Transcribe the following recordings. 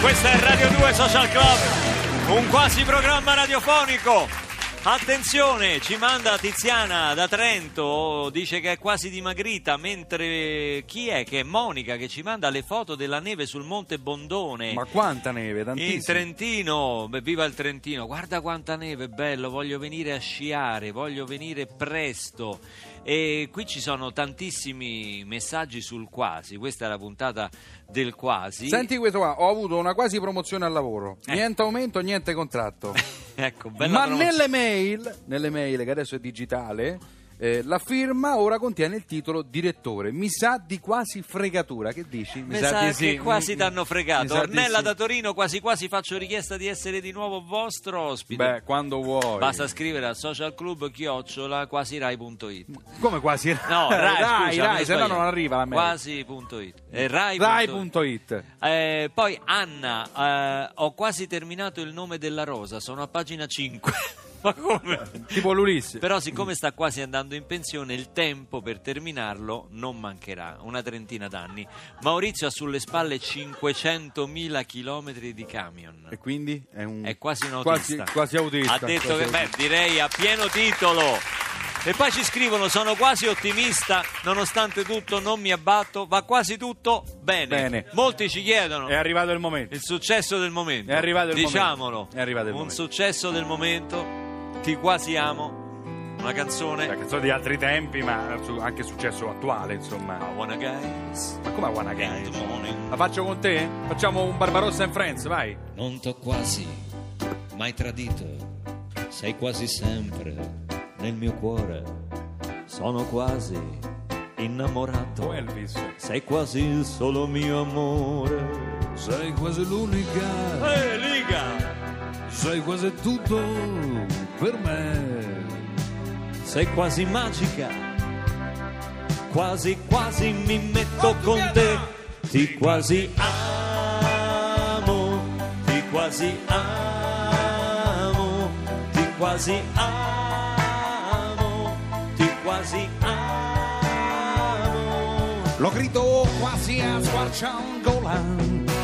guys! Questa è Radio 2 Social Club, un quasi programma radiofonico. Attenzione, ci manda Tiziana da Trento, dice che è quasi dimagrita, mentre chi è che è Monica che ci manda le foto della neve sul Monte Bondone. Ma quanta neve, In tantissima. Trentino, beh, viva il Trentino, guarda quanta neve, bello, voglio venire a sciare, voglio venire presto. E qui ci sono tantissimi messaggi sul quasi, questa è la puntata del quasi. Senti questo qua, ho avuto una quasi promozione al lavoro. Eh. Niente aumento, niente contratto. ecco, Ma nelle mail, nelle mail che adesso è digitale, eh, la firma ora contiene il titolo direttore. Mi sa di quasi fregatura. Che dici? Mi sa, di sì. che quasi Mi- t'hanno mi fregato. sa di Ornella sì. da Torino, quasi quasi faccio richiesta di essere di nuovo vostro ospite. Beh, quando vuoi. Basta scrivere al social club chiocciola quasirai.it. Come quasi? No, Rai, Rai, scusa, Rai, mi se no non arriva la mail. Quasi.it. Eh, Rai. Rai.it. Eh, poi Anna, eh, ho quasi terminato il nome della rosa, sono a pagina 5. Ma come? Tipo l'Ulisse. Però siccome sta quasi andando in pensione, il tempo per terminarlo non mancherà, una trentina d'anni. Maurizio ha sulle spalle 500.000 chilometri di camion. E quindi è un È quasi un quasi, autista. quasi autista. Ha detto Quasi che, beh, autista. direi a pieno titolo. E poi ci scrivono: Sono quasi ottimista, nonostante tutto non mi abbatto, va quasi tutto bene. Bene. Molti ci chiedono È arrivato il momento. il successo del momento. È arrivato il Diciamolo. momento. È arrivato il Un momento. successo del momento. Ti quasi amo. Una canzone. La canzone di altri tempi, ma su- anche successo attuale, insomma. I wanna guys. Ma come Wanna In Guys? La faccio con te? Facciamo un Barbarossa and Friends, vai. Non t'ho quasi mai tradito, sei quasi sempre nel mio cuore. Sono quasi innamorato. Oh, Elvis. Sei quasi il solo mio amore. Sei quasi l'unica, Ehi, Liga! Sei quasi tutto per me. Sei quasi magica, quasi quasi mi metto con te, ti quasi amo, ti quasi amo, ti quasi amo, ti quasi amo. Lo grido quasi a squarciangola,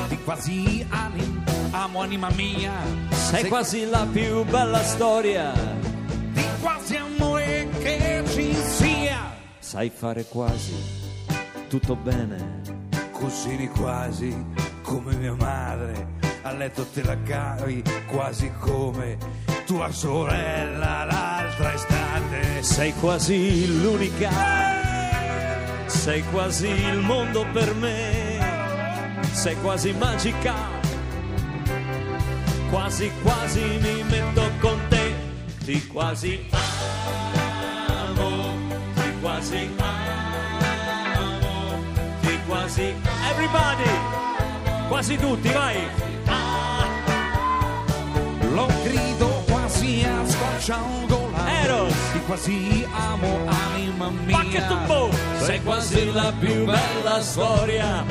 di quasi anim, amo anima mia. Sei quasi la più bella storia, di quasi amore che ci sia. sai fare quasi tutto bene. Così di quasi come mia madre, a letto te la cavi quasi come tua sorella l'altra estate. Sei quasi l'unica, sei quasi il mondo per me, sei quasi magica, quasi quasi mi metto con te, ti quasi amo, ti quasi amo, ti quasi everybody, quasi tutti, vai! Lo grido quasi a squarciangola, Eros! di quasi amo anima mia. Pacchetumbo! Sei quasi la più bella storia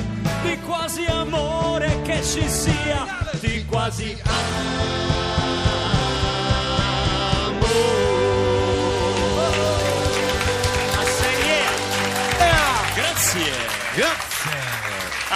di quasi amore che ci sia, di quasi say yeah. Grazie.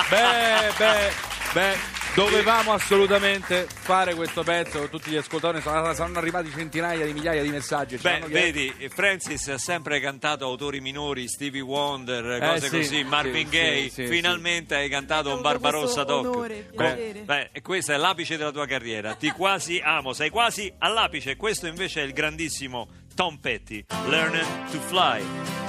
Beh, beh, beh, dovevamo assolutamente fare questo pezzo con tutti gli ascoltatori. Saranno arrivati centinaia di migliaia di messaggi. ci Beh, vedi, Francis ha sempre cantato autori minori, Stevie Wonder, Eh, cose sì, così, Marvin sì, Gaye. sì, sì, Finalmente hai cantato un Barbarossa Doc. onore, Beh, beh, e questo è l'apice della tua carriera. Ti quasi amo, sei quasi all'apice. Questo invece è il grandissimo Tom Petty, Learning to Fly.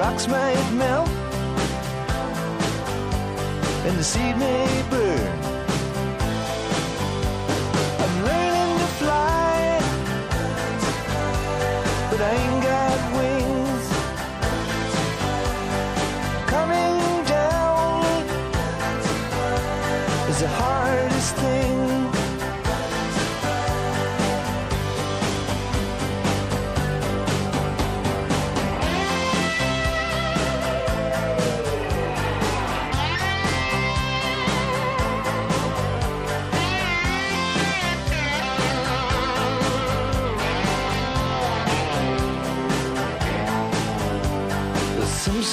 rocks might melt, and the seed may burn.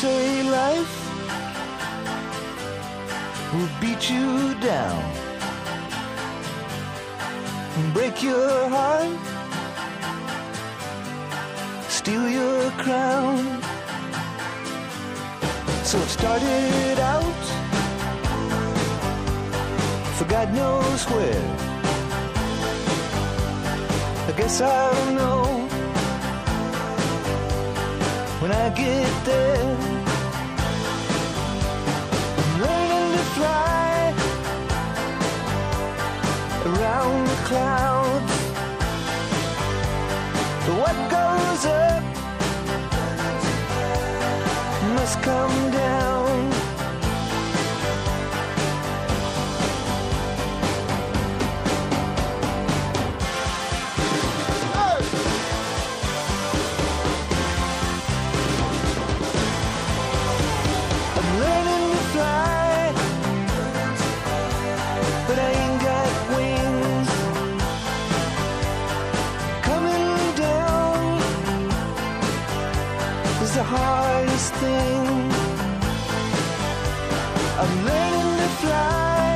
Say life will beat you down, and break your heart, steal your crown. So it started out for God knows where. I guess I'll know when I get there. Fly around the clouds. What goes up must come down. The hardest thing. I'm learning to fly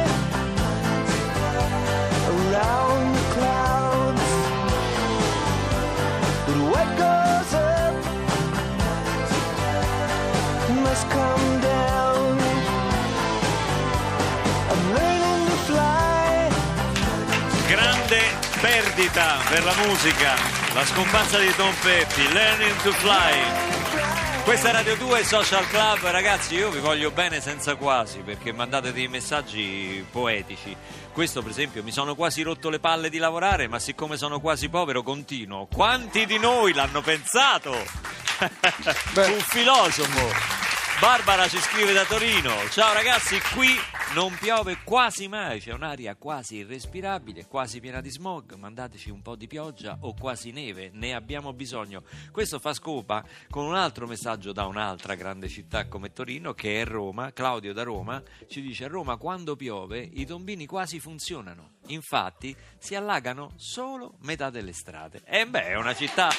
around the clouds, but what goes up must come down. I'm learning to fly. Grande perdita per la musica, la scomparsa di Tom Petty, Learning to Fly. Questa è Radio 2 Social Club, ragazzi io vi voglio bene senza quasi perché mandate dei messaggi poetici. Questo per esempio mi sono quasi rotto le palle di lavorare ma siccome sono quasi povero continuo. Quanti di noi l'hanno pensato? Un filosofo. Barbara ci scrive da Torino. Ciao ragazzi, qui non piove quasi mai, c'è un'aria quasi irrespirabile, quasi piena di smog. Mandateci un po' di pioggia o quasi neve, ne abbiamo bisogno. Questo fa scopa con un altro messaggio da un'altra grande città come Torino, che è Roma. Claudio da Roma ci dice: A Roma quando piove i tombini quasi funzionano. Infatti si allagano solo metà delle strade. E beh, è una città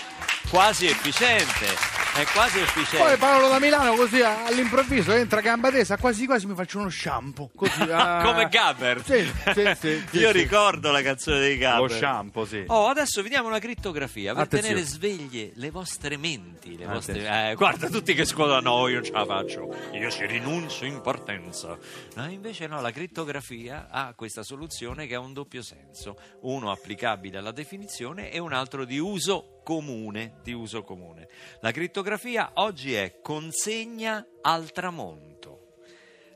quasi efficiente. È quasi efficiente. Poi Paolo da Milano così all'improvviso entra gamba tesa, quasi quasi mi faccio uno shampoo. Così, ah. Come Gabber. Sì, sì, sì, sì, Io sì. ricordo la canzone dei Gabber. Lo shampoo, sì. Oh, adesso vediamo una crittografia per Attenzione. tenere sveglie le vostre menti. Le vostre... Eh, guarda, tutti che scuola, no, io non ce la faccio. Io ci rinuncio in partenza. No, invece no, la crittografia ha questa soluzione che ha un doppio senso. Uno applicabile alla definizione e un altro di uso comune. Di uso comune. La crittografia oggi è consegna al tramonto.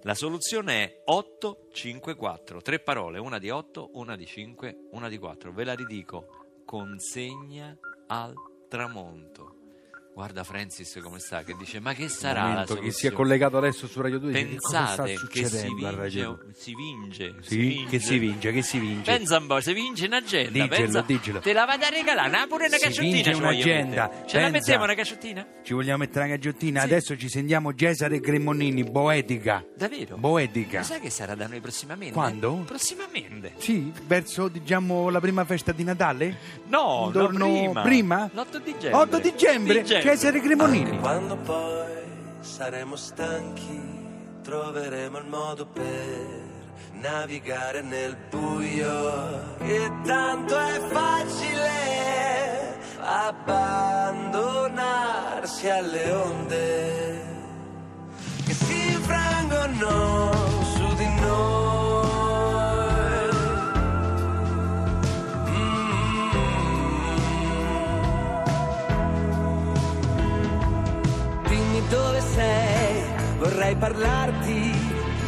La soluzione è 854, tre parole, una di 8, una di 5, una di 4. Ve la ridico, consegna al tramonto. Guarda Francis come sta, che dice ma che sarà la Momento, soluzione? chi si è collegato adesso su Radio 2 dice, che Pensate che si succedendo a vince, 2? si vince, Sì, che si vince, che si vince. Pensa un po', si vince un'agenda. Diglielo, pensa, diglielo. Te la vado a regalare, no, pure una Si cacciottina vince ci un'agenda. Ce la pensa. mettiamo una cacciottina? Ci vogliamo mettere una cagiottina, adesso ci sentiamo Cesare Cremonini, Boetica. Davvero? Boetica. Ma sai che sarà da noi prossimamente? Quando? Prossimamente. Sì, verso diciamo la prima festa di Natale? No, no, Intorno- prima. prima? L'8 dicembre. 8 dicembre, Cesare Cremonini. Quando poi saremo stanchi, troveremo il modo per navigare nel buio. E tanto è facile abbandonarsi alle onde che si infrangono vorrei parlarti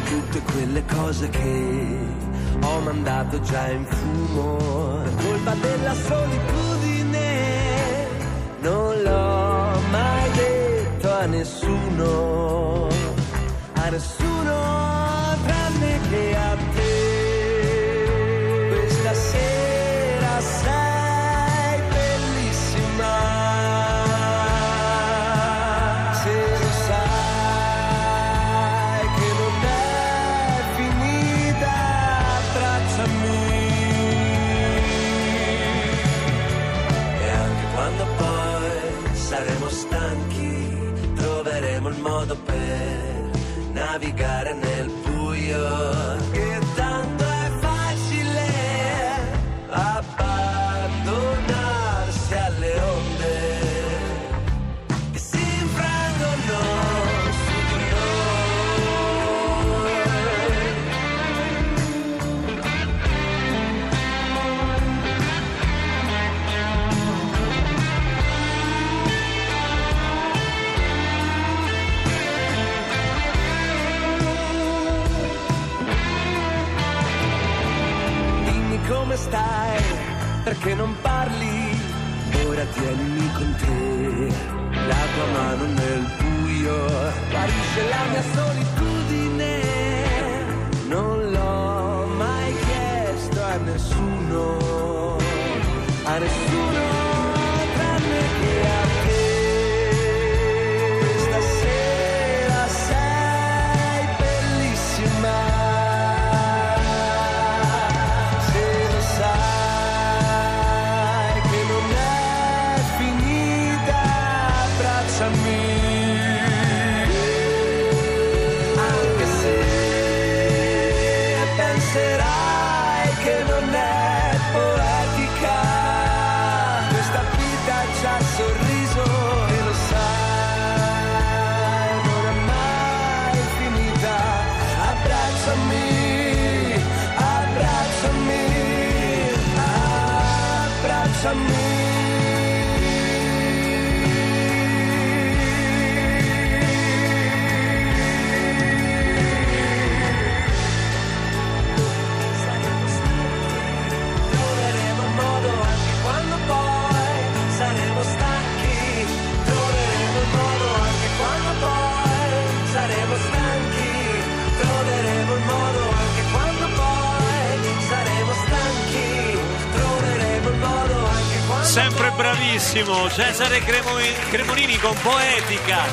tutte quelle cose che ho mandato già in fumo. Colpa della solitudine, non l'ho mai detto a nessuno, Tienimi con te, la tua mano nel buio, guarisce la mia solitudine. Sempre bravissimo Cesare Cremo- Cremonini con poetica.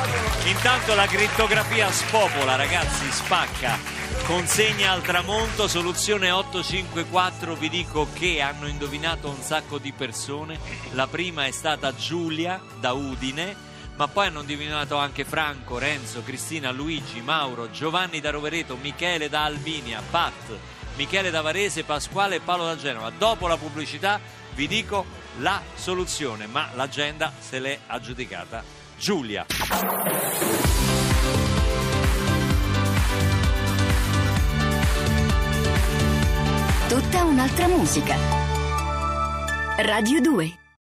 Intanto la crittografia spopola, ragazzi, spacca. Consegna al tramonto, soluzione 854, vi dico che hanno indovinato un sacco di persone. La prima è stata Giulia da Udine, ma poi hanno indovinato anche Franco, Renzo, Cristina, Luigi, Mauro, Giovanni da Rovereto, Michele da Albinia, Pat, Michele da Varese, Pasquale e Paolo da Genova. Dopo la pubblicità vi dico la soluzione, ma l'agenda se l'è aggiudicata Giulia. Tutta un'altra musica. Radio 2